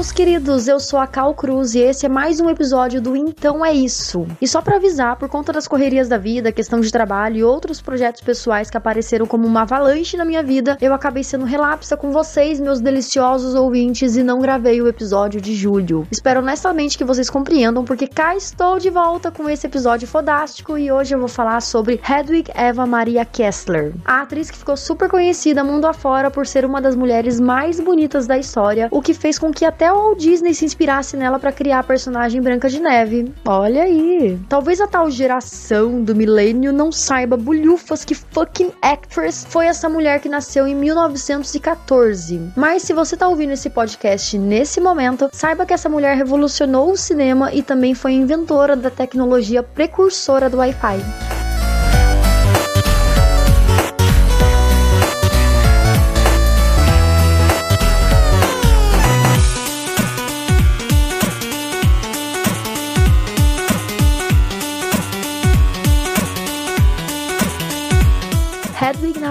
meus queridos, eu sou a Cal Cruz e esse é mais um episódio do Então é Isso. E só para avisar, por conta das correrias da vida, questão de trabalho e outros projetos pessoais que apareceram como uma avalanche na minha vida, eu acabei sendo relapsa com vocês, meus deliciosos ouvintes, e não gravei o episódio de julho. Espero honestamente que vocês compreendam, porque cá estou de volta com esse episódio fodástico e hoje eu vou falar sobre Hedwig Eva Maria Kessler, a atriz que ficou super conhecida mundo afora por ser uma das mulheres mais bonitas da história, o que fez com que até o Walt Disney se inspirasse nela para criar a personagem Branca de Neve. Olha aí. Talvez a tal geração do milênio não saiba bulhufas que fucking actress foi essa mulher que nasceu em 1914. Mas se você tá ouvindo esse podcast nesse momento, saiba que essa mulher revolucionou o cinema e também foi inventora da tecnologia precursora do Wi-Fi.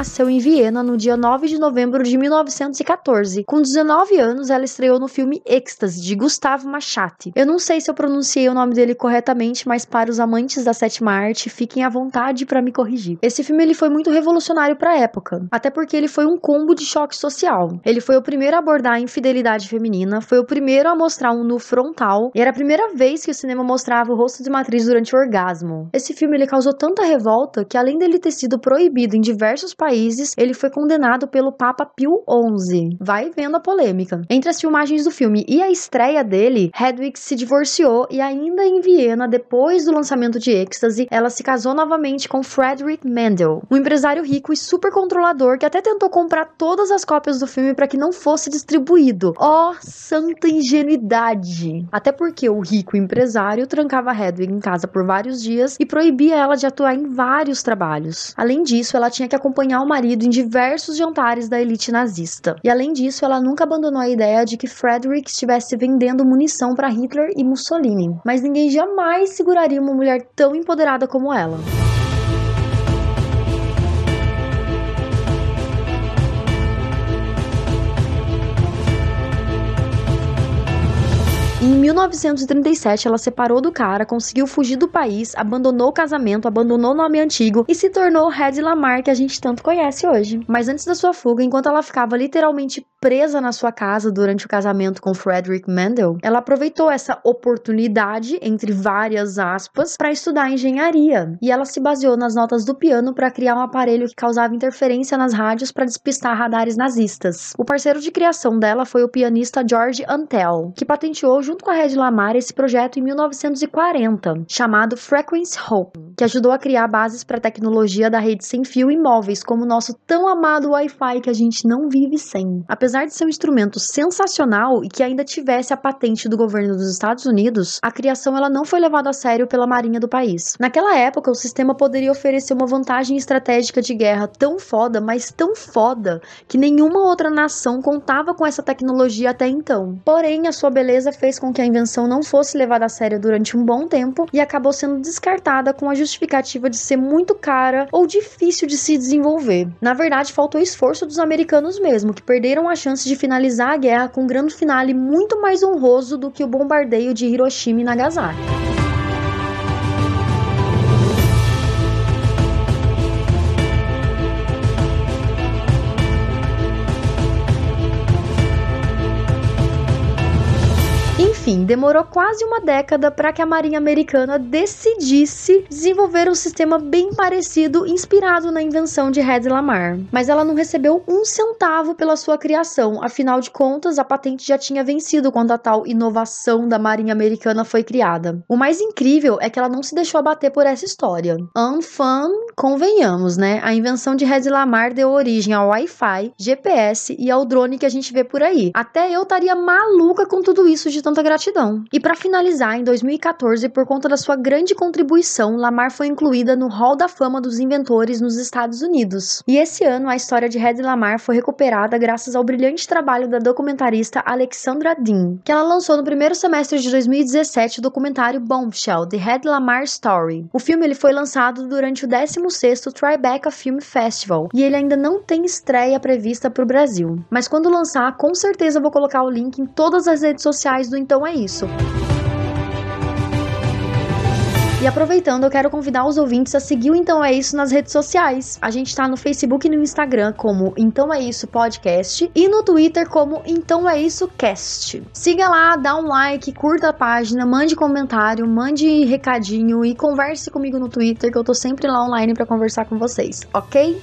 Nasceu em Viena no dia 9 de novembro de 1914. Com 19 anos, ela estreou no filme Êxtase, de Gustavo Machati. Eu não sei se eu pronunciei o nome dele corretamente, mas para os amantes da sétima arte, fiquem à vontade para me corrigir. Esse filme ele foi muito revolucionário para a época, até porque ele foi um combo de choque social. Ele foi o primeiro a abordar a infidelidade feminina, foi o primeiro a mostrar um nu frontal, e era a primeira vez que o cinema mostrava o rosto de uma atriz durante o orgasmo. Esse filme ele causou tanta revolta que além dele ter sido proibido em diversos países, ele foi condenado pelo Papa Pio XI. Vai vendo a polêmica. Entre as filmagens do filme e a estreia dele, Hedwig se divorciou e ainda em Viena, depois do lançamento de Ecstasy, ela se casou novamente com Frederick Mendel, um empresário rico e super controlador que até tentou comprar todas as cópias do filme para que não fosse distribuído. Ó, oh, santa ingenuidade! Até porque o rico empresário trancava Hedwig em casa por vários dias e proibia ela de atuar em vários trabalhos. Além disso, ela tinha que acompanhar o marido em diversos jantares da elite nazista. E além disso, ela nunca abandonou a ideia de que Frederick estivesse vendendo munição para Hitler e Mussolini. Mas ninguém jamais seguraria uma mulher tão empoderada como ela. Em 1937, ela separou do cara, conseguiu fugir do país, abandonou o casamento, abandonou o nome antigo e se tornou Hedy Lamar, que a gente tanto conhece hoje. Mas antes da sua fuga, enquanto ela ficava literalmente presa na sua casa durante o casamento com Frederick Mendel, ela aproveitou essa oportunidade, entre várias aspas, para estudar engenharia. E ela se baseou nas notas do piano para criar um aparelho que causava interferência nas rádios para despistar radares nazistas. O parceiro de criação dela foi o pianista George Antel, que patenteou junto com a Red Lamar esse projeto em 1940, chamado Frequency Hope, que ajudou a criar bases para a tecnologia da rede sem fio e móveis, como o nosso tão amado Wi-Fi que a gente não vive sem. Apesar de ser um instrumento sensacional e que ainda tivesse a patente do governo dos Estados Unidos, a criação ela não foi levada a sério pela marinha do país. Naquela época, o sistema poderia oferecer uma vantagem estratégica de guerra tão foda, mas tão foda, que nenhuma outra nação contava com essa tecnologia até então. Porém, a sua beleza fez com que a invenção não fosse levada a sério durante um bom tempo e acabou sendo descartada com a justificativa de ser muito cara ou difícil de se desenvolver. Na verdade, faltou esforço dos americanos mesmo, que perderam a chance de finalizar a guerra com um grande finale muito mais honroso do que o bombardeio de Hiroshima e Nagasaki. Enfim, demorou quase uma década para que a Marinha Americana decidisse desenvolver um sistema bem parecido, inspirado na invenção de Red Lamar. Mas ela não recebeu um centavo pela sua criação, afinal de contas, a patente já tinha vencido quando a tal inovação da Marinha Americana foi criada. O mais incrível é que ela não se deixou abater por essa história. Unfun, convenhamos, né? A invenção de Red Lamar deu origem ao Wi-Fi, GPS e ao drone que a gente vê por aí. Até eu estaria maluca com tudo isso de tanta gratidão. E para finalizar, em 2014, por conta da sua grande contribuição, Lamar foi incluída no Hall da Fama dos Inventores nos Estados Unidos. E esse ano, a história de Hedy Lamar foi recuperada graças ao brilhante trabalho da documentarista Alexandra Dean, que ela lançou no primeiro semestre de 2017 o documentário Bombshell, The Hedy Lamar Story. O filme ele foi lançado durante o 16º Tribeca Film Festival e ele ainda não tem estreia prevista para o Brasil. Mas quando lançar, com certeza vou colocar o link em todas as redes sociais do Então É Isso. E aproveitando, eu quero convidar os ouvintes a seguir o Então É Isso nas redes sociais. A gente tá no Facebook e no Instagram como Então É Isso Podcast e no Twitter como Então É Isso Cast. Siga lá, dá um like, curta a página, mande comentário, mande recadinho e converse comigo no Twitter que eu tô sempre lá online para conversar com vocês, ok?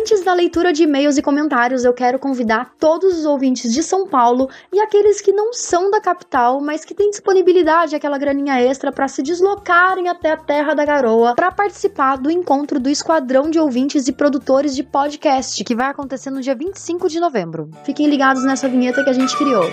Antes da leitura de e-mails e comentários, eu quero convidar todos os ouvintes de São Paulo e aqueles que não são da capital, mas que têm disponibilidade, aquela graninha extra para se deslocarem até a Terra da Garoa para participar do encontro do Esquadrão de Ouvintes e Produtores de Podcast, que vai acontecer no dia 25 de novembro. Fiquem ligados nessa vinheta que a gente criou.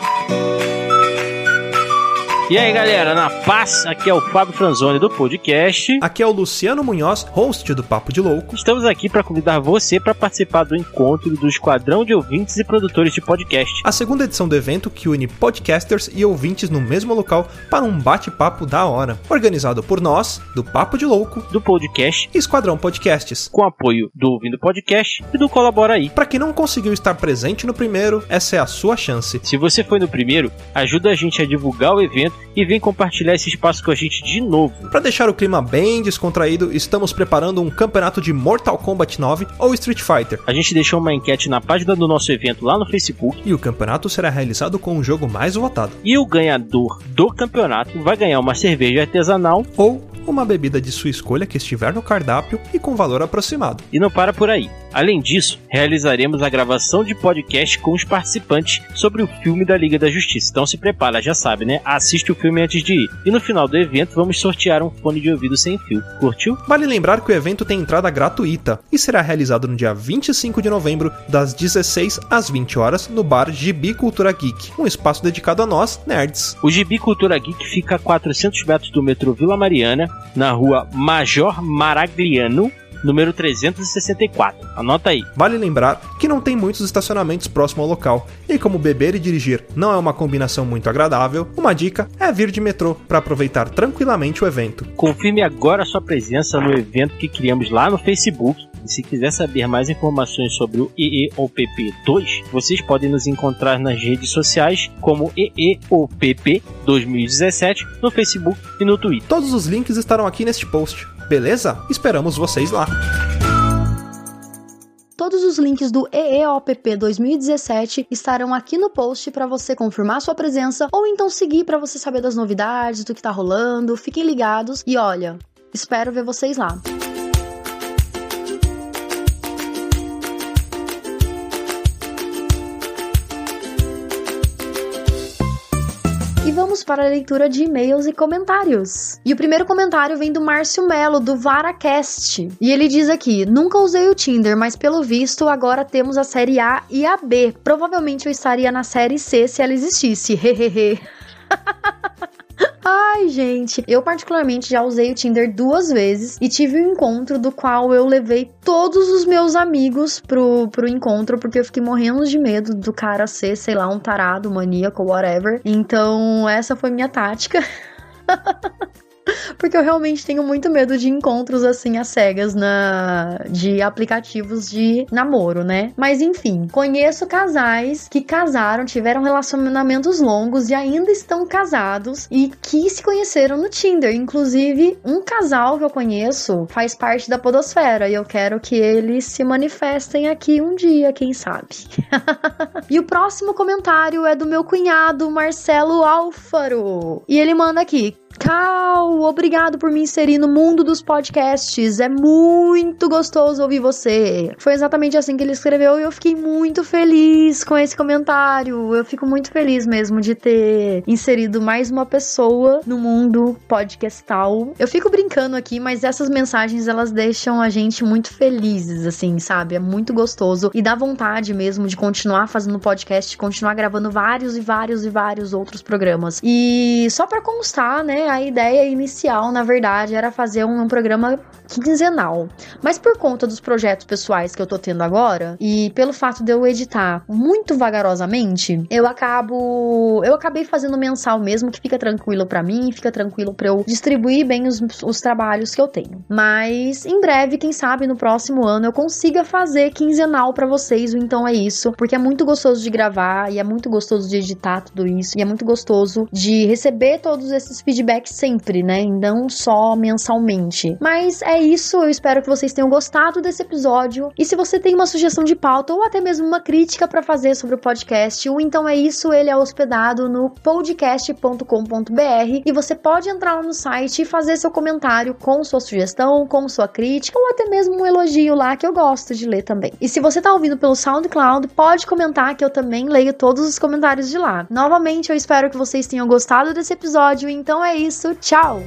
E aí, galera, na paz, aqui é o Fábio Franzoni do podcast. Aqui é o Luciano Munhoz, host do Papo de Louco. Estamos aqui para convidar você para participar do encontro do Esquadrão de Ouvintes e Produtores de Podcast. A segunda edição do evento que une podcasters e ouvintes no mesmo local para um bate-papo da hora. Organizado por nós, do Papo de Louco, do podcast e Esquadrão Podcasts. Com apoio do Ouvindo Podcast e do Colabora aí. Para quem não conseguiu estar presente no primeiro, essa é a sua chance. Se você foi no primeiro, ajuda a gente a divulgar o evento e vem compartilhar esse espaço com a gente de novo. Para deixar o clima bem descontraído, estamos preparando um campeonato de Mortal Kombat 9 ou Street Fighter. A gente deixou uma enquete na página do nosso evento lá no Facebook. E o campeonato será realizado com o jogo mais votado. E o ganhador do campeonato vai ganhar uma cerveja artesanal ou uma bebida de sua escolha que estiver no cardápio e com valor aproximado. E não para por aí. Além disso, realizaremos a gravação de podcast com os participantes sobre o filme da Liga da Justiça. Então se prepara, já sabe, né? Assiste o filme antes de ir. E no final do evento vamos sortear um fone de ouvido sem fio. Curtiu? Vale lembrar que o evento tem entrada gratuita e será realizado no dia 25 de novembro, das 16 às 20 horas, no bar Gibi Cultura Geek, um espaço dedicado a nós, nerds. O Gibi Cultura Geek fica a 400 metros do metrô Vila Mariana, na rua Major Maragliano, número 364. Anota aí. Vale lembrar que não tem muitos estacionamentos próximo ao local, e como beber e dirigir não é uma combinação muito agradável, uma dica é vir de metrô para aproveitar tranquilamente o evento. Confirme agora sua presença no evento que criamos lá no Facebook. E se quiser saber mais informações sobre o EEOPP 2, vocês podem nos encontrar nas redes sociais como EEOPP 2017 no Facebook e no Twitter. Todos os links estarão aqui neste post. Beleza? Esperamos vocês lá. Todos os links do EEOPP 2017 estarão aqui no post para você confirmar sua presença ou então seguir para você saber das novidades, do que tá rolando. Fiquem ligados e olha, espero ver vocês lá. Vamos para a leitura de e-mails e comentários. E o primeiro comentário vem do Márcio Melo, do VaraCast. E ele diz aqui: Nunca usei o Tinder, mas pelo visto agora temos a série A e a B. Provavelmente eu estaria na série C se ela existisse. Hehehe. Ai, gente, eu particularmente já usei o Tinder duas vezes e tive um encontro do qual eu levei todos os meus amigos pro, pro encontro, porque eu fiquei morrendo de medo do cara ser, sei lá, um tarado, maníaco, whatever. Então, essa foi minha tática. Porque eu realmente tenho muito medo de encontros assim às cegas na de aplicativos de namoro, né? Mas enfim, conheço casais que casaram, tiveram relacionamentos longos e ainda estão casados e que se conheceram no Tinder. Inclusive, um casal que eu conheço faz parte da podosfera e eu quero que eles se manifestem aqui um dia, quem sabe. e o próximo comentário é do meu cunhado Marcelo Álfaro. E ele manda aqui: Cal, obrigado por me inserir no mundo dos podcasts. É muito gostoso ouvir você. Foi exatamente assim que ele escreveu e eu fiquei muito feliz com esse comentário. Eu fico muito feliz mesmo de ter inserido mais uma pessoa no mundo podcastal. Eu fico brincando aqui, mas essas mensagens elas deixam a gente muito felizes, assim, sabe? É muito gostoso e dá vontade mesmo de continuar fazendo podcast, continuar gravando vários e vários e vários outros programas. E só para constar, né, a ideia inicial, na verdade, era fazer um, um programa quinzenal. Mas por conta dos projetos pessoais que eu tô tendo agora e pelo fato de eu editar muito vagarosamente, eu acabo eu acabei fazendo mensal mesmo, que fica tranquilo para mim, fica tranquilo para eu distribuir bem os, os trabalhos que eu tenho. Mas em breve, quem sabe no próximo ano eu consiga fazer quinzenal para vocês, então é isso, porque é muito gostoso de gravar e é muito gostoso de editar tudo isso e é muito gostoso de receber todos esses feedbacks sempre, né? Não só mensalmente. Mas é isso, eu espero que vocês tenham gostado desse episódio. E se você tem uma sugestão de pauta ou até mesmo uma crítica para fazer sobre o podcast, o Então É Isso, ele é hospedado no podcast.com.br e você pode entrar lá no site e fazer seu comentário com sua sugestão, com sua crítica ou até mesmo um elogio lá que eu gosto de ler também. E se você tá ouvindo pelo SoundCloud, pode comentar que eu também leio todos os comentários de lá. Novamente, eu espero que vocês tenham gostado desse episódio. Então é isso, tchau!